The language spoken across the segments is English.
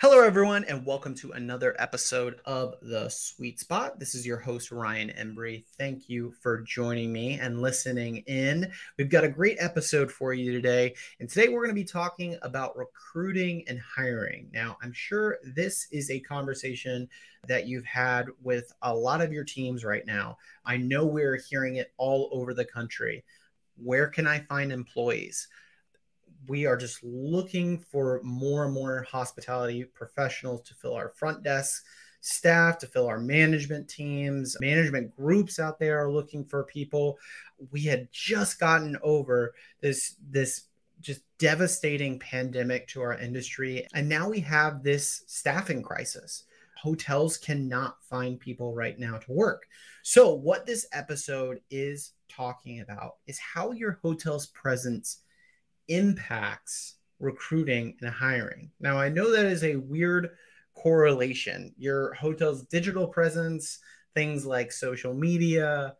Hello, everyone, and welcome to another episode of The Sweet Spot. This is your host, Ryan Embry. Thank you for joining me and listening in. We've got a great episode for you today. And today we're going to be talking about recruiting and hiring. Now, I'm sure this is a conversation that you've had with a lot of your teams right now. I know we're hearing it all over the country. Where can I find employees? We are just looking for more and more hospitality professionals to fill our front desk staff, to fill our management teams. Management groups out there are looking for people. We had just gotten over this this just devastating pandemic to our industry and now we have this staffing crisis. Hotels cannot find people right now to work. So what this episode is talking about is how your hotel's presence impacts recruiting and hiring. Now, I know that is a weird correlation. Your hotel's digital presence, things like social media,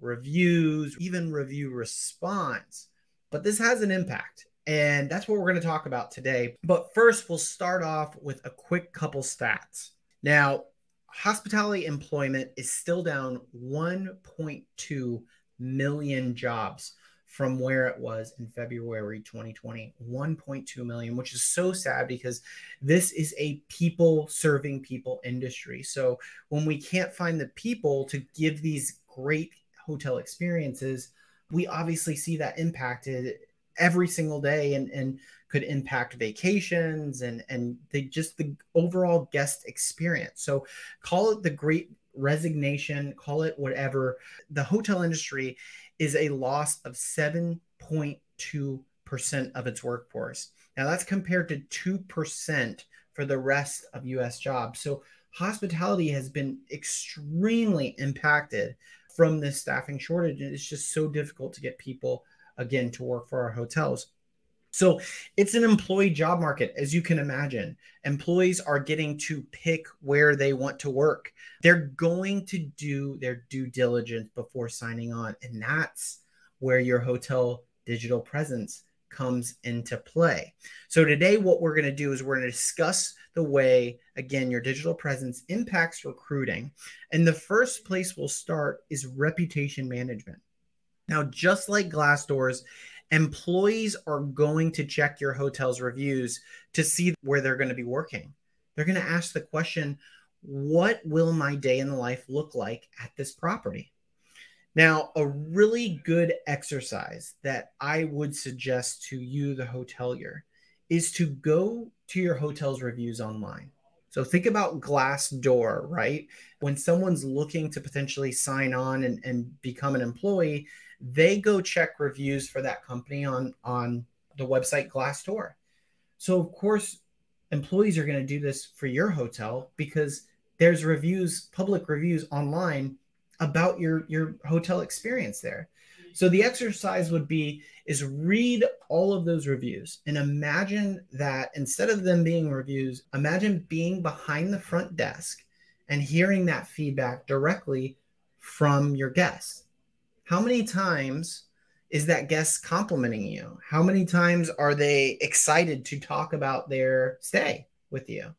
reviews, even review response, but this has an impact. And that's what we're going to talk about today. But first, we'll start off with a quick couple stats. Now, hospitality employment is still down 1.2 million jobs from where it was in February 2020, 1.2 million, which is so sad because this is a people serving people industry. So when we can't find the people to give these great hotel experiences, we obviously see that impacted every single day and, and could impact vacations and and the just the overall guest experience. So call it the great resignation, call it whatever. The hotel industry is a loss of 7.2% of its workforce. Now, that's compared to 2% for the rest of US jobs. So, hospitality has been extremely impacted from this staffing shortage. It's just so difficult to get people, again, to work for our hotels. So it's an employee job market, as you can imagine. Employees are getting to pick where they want to work. They're going to do their due diligence before signing on. And that's where your hotel digital presence comes into play. So today, what we're going to do is we're going to discuss the way, again, your digital presence impacts recruiting. And the first place we'll start is reputation management. Now, just like Glassdoor's employees are going to check your hotel's reviews to see where they're going to be working. They're going to ask the question, what will my day in the life look like at this property? Now, a really good exercise that I would suggest to you, the hotelier, is to go to your hotel's reviews online. So think about Glassdoor, right? When someone's looking to potentially sign on and, and become an employee, they go check reviews for that company on on the website Glassdoor. So of course, employees are going to do this for your hotel because there's reviews, public reviews online about your your hotel experience there. So the exercise would be is read all of those reviews and imagine that instead of them being reviews, imagine being behind the front desk and hearing that feedback directly from your guests. How many times is that guest complimenting you? How many times are they excited to talk about their stay with you?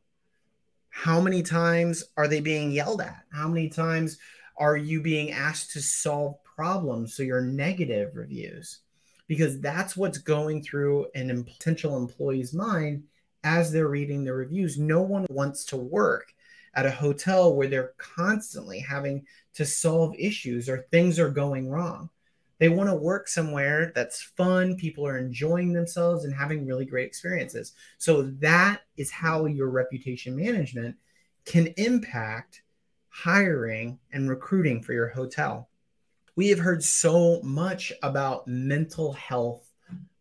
How many times are they being yelled at? How many times are you being asked to solve problems? So your negative reviews, because that's what's going through an potential employee's mind as they're reading the reviews. No one wants to work at a hotel where they're constantly having to solve issues or things are going wrong. They want to work somewhere that's fun, people are enjoying themselves and having really great experiences. So that is how your reputation management can impact hiring and recruiting for your hotel. We have heard so much about mental health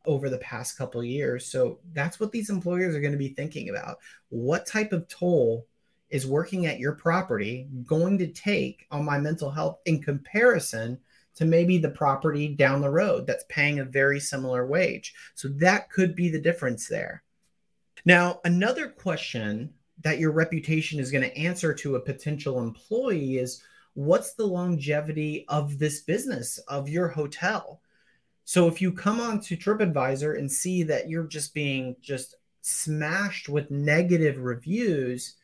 over the past couple years. So that's what these employers are going to be thinking about. What type of toll is working at your property going to take on my mental health in comparison to maybe the property down the road that's paying a very similar wage? So that could be the difference there. Now, another question that your reputation is going to answer to a potential employee is what's the longevity of this business, of your hotel? So if you come on to TripAdvisor and see that you're just being just smashed with negative reviews,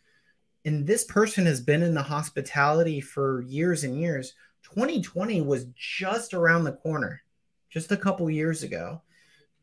and this person has been in the hospitality for years and years, 2020 was just around the corner, just a couple years ago.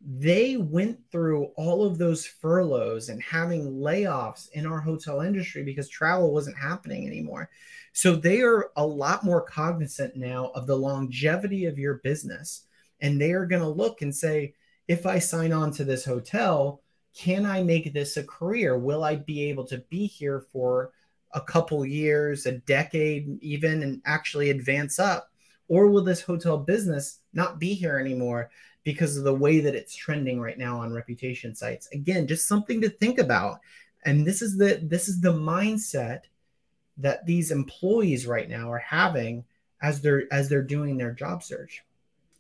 They went through all of those furloughs and having layoffs in our hotel industry because travel wasn't happening anymore. So they are a lot more cognizant now of the longevity of your business and they are going to look and say, if I sign on to this hotel, can I make this a career? Will I be able to be here for a couple years, a decade, even, and actually advance up? Or will this hotel business not be here anymore because of the way that it's trending right now on reputation sites? Again, just something to think about. And this is the this is the mindset that these employees right now are having as they're as they're doing their job search.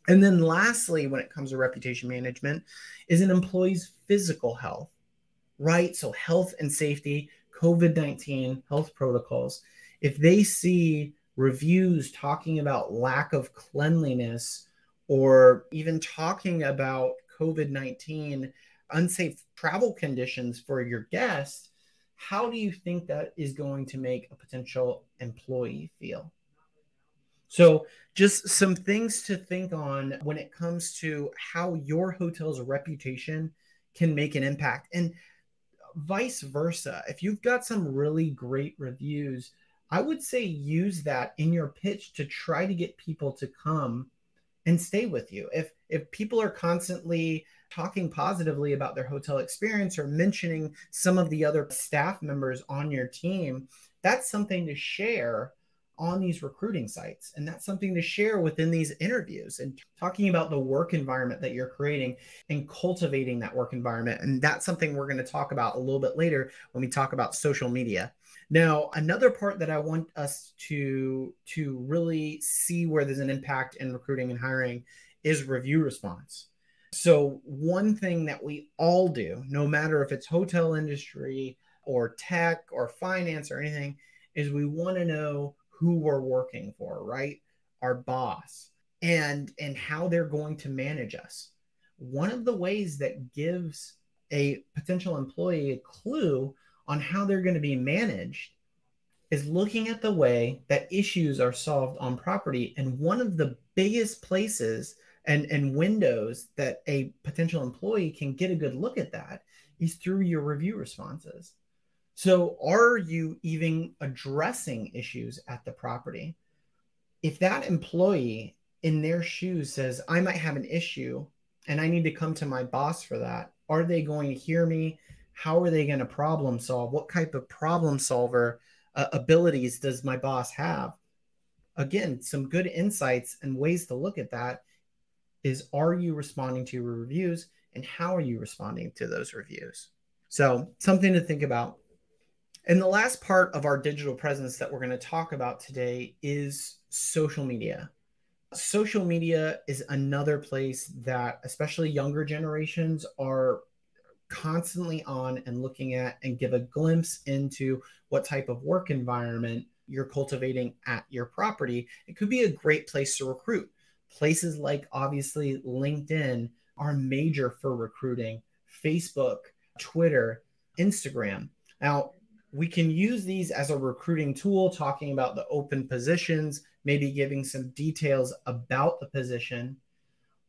And then lastly, when it comes to reputation management, is an employee's physical health, right? So health and safety, COVID 19 health protocols. If they see reviews talking about lack of cleanliness or even talking about COVID 19 unsafe travel conditions for your guests, how do you think that is going to make a potential employee feel? So, just some things to think on when it comes to how your hotel's reputation can make an impact, and vice versa. If you've got some really great reviews, I would say use that in your pitch to try to get people to come and stay with you. If if people are constantly talking positively about their hotel experience or mentioning some of the other staff members on your team, that's something to share on these recruiting sites. And that's something to share within these interviews and talking about the work environment that you're creating and cultivating that work environment. And that's something we're going to talk about a little bit later when we talk about social media. Now, another part that I want us to to really see where there's an impact in recruiting and hiring is review response. So, one thing that we all do, no matter if it's hotel industry or tech or finance or anything, is we want to know who we're working for, right? Our boss and and how they're going to manage us. One of the ways that gives a potential employee a clue on how they're going to be managed is looking at the way that issues are solved on property and one of the biggest places and and windows that a potential employee can get a good look at that is through your review responses so, are you even addressing issues at the property? If that employee in their shoes says, I might have an issue and I need to come to my boss for that, are they going to hear me? How are they going to problem solve? What type of problem solver uh, abilities does my boss have? Again, some good insights and ways to look at that is are you responding to your reviews and how are you responding to those reviews? So, something to think about and the last part of our digital presence that we're going to talk about today is social media. Social media is another place that, especially younger generations, are constantly on and looking at and give a glimpse into what type of work environment you're cultivating at your property. It could be a great place to recruit. Places like obviously LinkedIn are major for recruiting, Facebook, Twitter, Instagram. Now, we can use these as a recruiting tool, talking about the open positions, maybe giving some details about the position.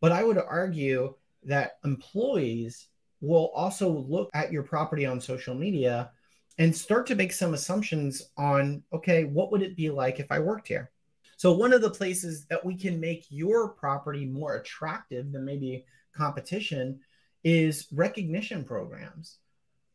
But I would argue that employees will also look at your property on social media and start to make some assumptions on okay, what would it be like if I worked here? So, one of the places that we can make your property more attractive than maybe competition is recognition programs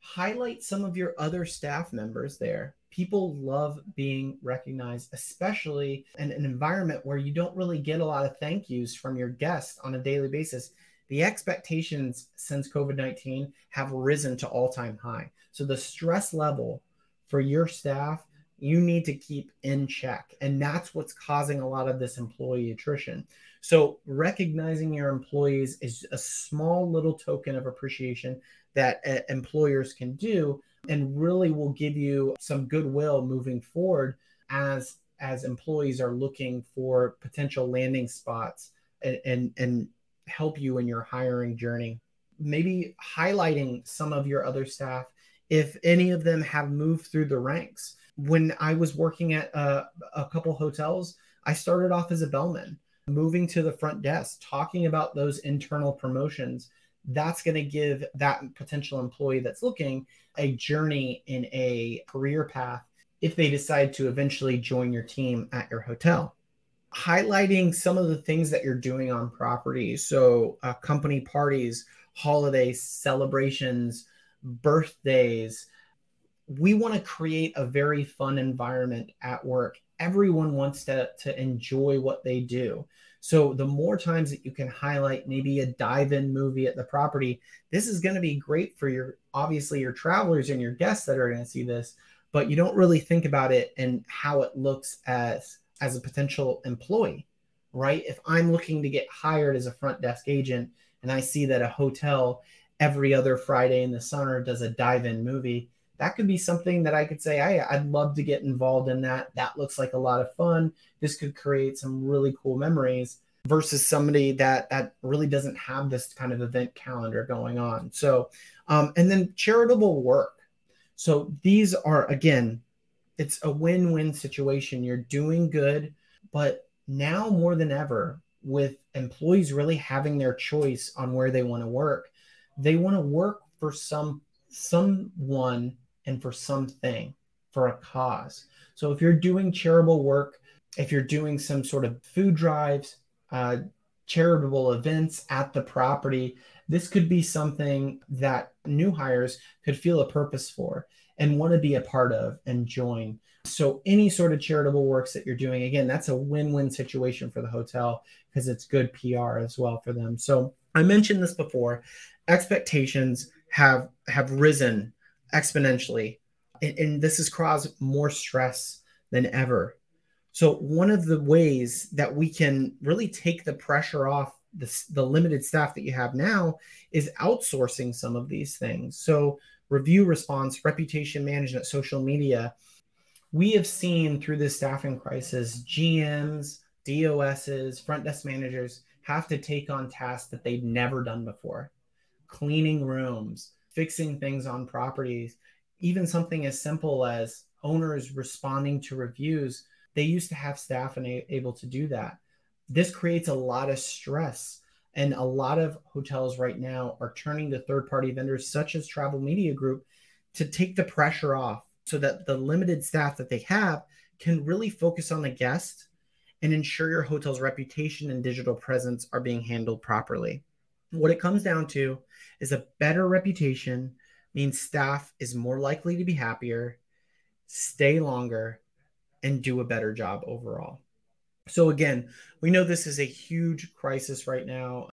highlight some of your other staff members there. People love being recognized, especially in an environment where you don't really get a lot of thank yous from your guests on a daily basis. The expectations since COVID 19 have risen to all time high. So the stress level for your staff, you need to keep in check. And that's what's causing a lot of this employee attrition. So recognizing your employees is a small little token of appreciation that uh, employers can do and really will give you some goodwill moving forward as as employees are looking for potential landing spots and, and, and help you in your hiring journey. Maybe highlighting some of your other staff if any of them have moved through the ranks. When I was working at a, a couple hotels, I started off as a bellman, moving to the front desk, talking about those internal promotions. That's going to give that potential employee that's looking a journey in a career path if they decide to eventually join your team at your hotel. Highlighting some of the things that you're doing on property. So, uh, company parties, holidays, celebrations, birthdays. We want to create a very fun environment at work. Everyone wants to, to enjoy what they do. So the more times that you can highlight maybe a dive-in movie at the property, this is going to be great for your obviously your travelers and your guests that are going to see this, but you don't really think about it and how it looks as as a potential employee, right? If I'm looking to get hired as a front desk agent and I see that a hotel every other Friday in the summer does a dive-in movie, that could be something that I could say, hey, I'd love to get involved in that. That looks like a lot of fun. This could create some really cool memories versus somebody that that really doesn't have this kind of event calendar going on. So, um, and then charitable work. So these are again, it's a win-win situation. You're doing good, but now more than ever, with employees really having their choice on where they want to work, they want to work for some someone and for something for a cause. So if you're doing charitable work, if you're doing some sort of food drives, uh, charitable events at the property, this could be something that new hires could feel a purpose for and want to be a part of and join. So, any sort of charitable works that you're doing, again, that's a win win situation for the hotel because it's good PR as well for them. So, I mentioned this before expectations have have risen exponentially. And, and this has caused more stress than ever. So one of the ways that we can really take the pressure off the, the limited staff that you have now is outsourcing some of these things. So review response reputation management social media. We have seen through this staffing crisis gms dos's front desk managers have to take on tasks that they've never done before. Cleaning rooms, fixing things on properties, even something as simple as owners responding to reviews. They used to have staff and able to do that. This creates a lot of stress. And a lot of hotels right now are turning to third party vendors such as Travel Media Group to take the pressure off so that the limited staff that they have can really focus on the guest and ensure your hotel's reputation and digital presence are being handled properly. What it comes down to is a better reputation means staff is more likely to be happier, stay longer, and do a better job overall. So, again, we know this is a huge crisis right now.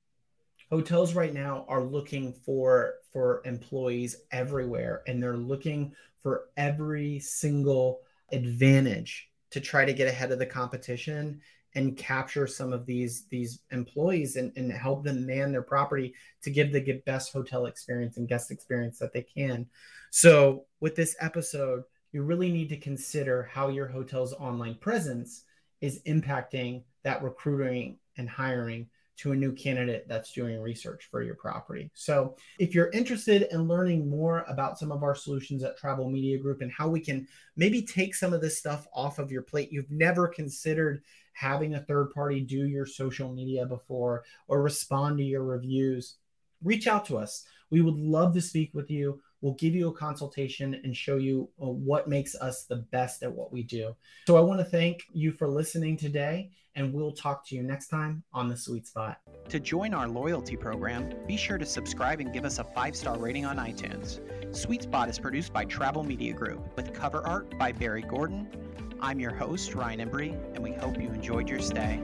Hotels right now are looking for for employees everywhere and they're looking for every single advantage to try to get ahead of the competition and capture some of these these employees and, and help them man their property to give the best hotel experience and guest experience that they can. So with this episode you really need to consider how your hotel's online presence is impacting that recruiting and hiring to a new candidate that's doing research for your property. So, if you're interested in learning more about some of our solutions at Travel Media Group and how we can maybe take some of this stuff off of your plate, you've never considered having a third party do your social media before or respond to your reviews, reach out to us. We would love to speak with you. We'll give you a consultation and show you uh, what makes us the best at what we do. So I want to thank you for listening today, and we'll talk to you next time on The Sweet Spot. To join our loyalty program, be sure to subscribe and give us a five star rating on iTunes. Sweet Spot is produced by Travel Media Group with cover art by Barry Gordon I'm your host, Ryan Embry, and we hope you enjoyed your stay.